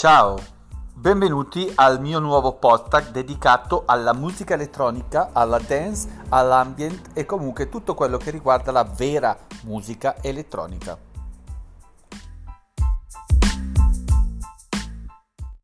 Ciao, benvenuti al mio nuovo podcast dedicato alla musica elettronica, alla dance, all'ambient e comunque tutto quello che riguarda la vera musica elettronica.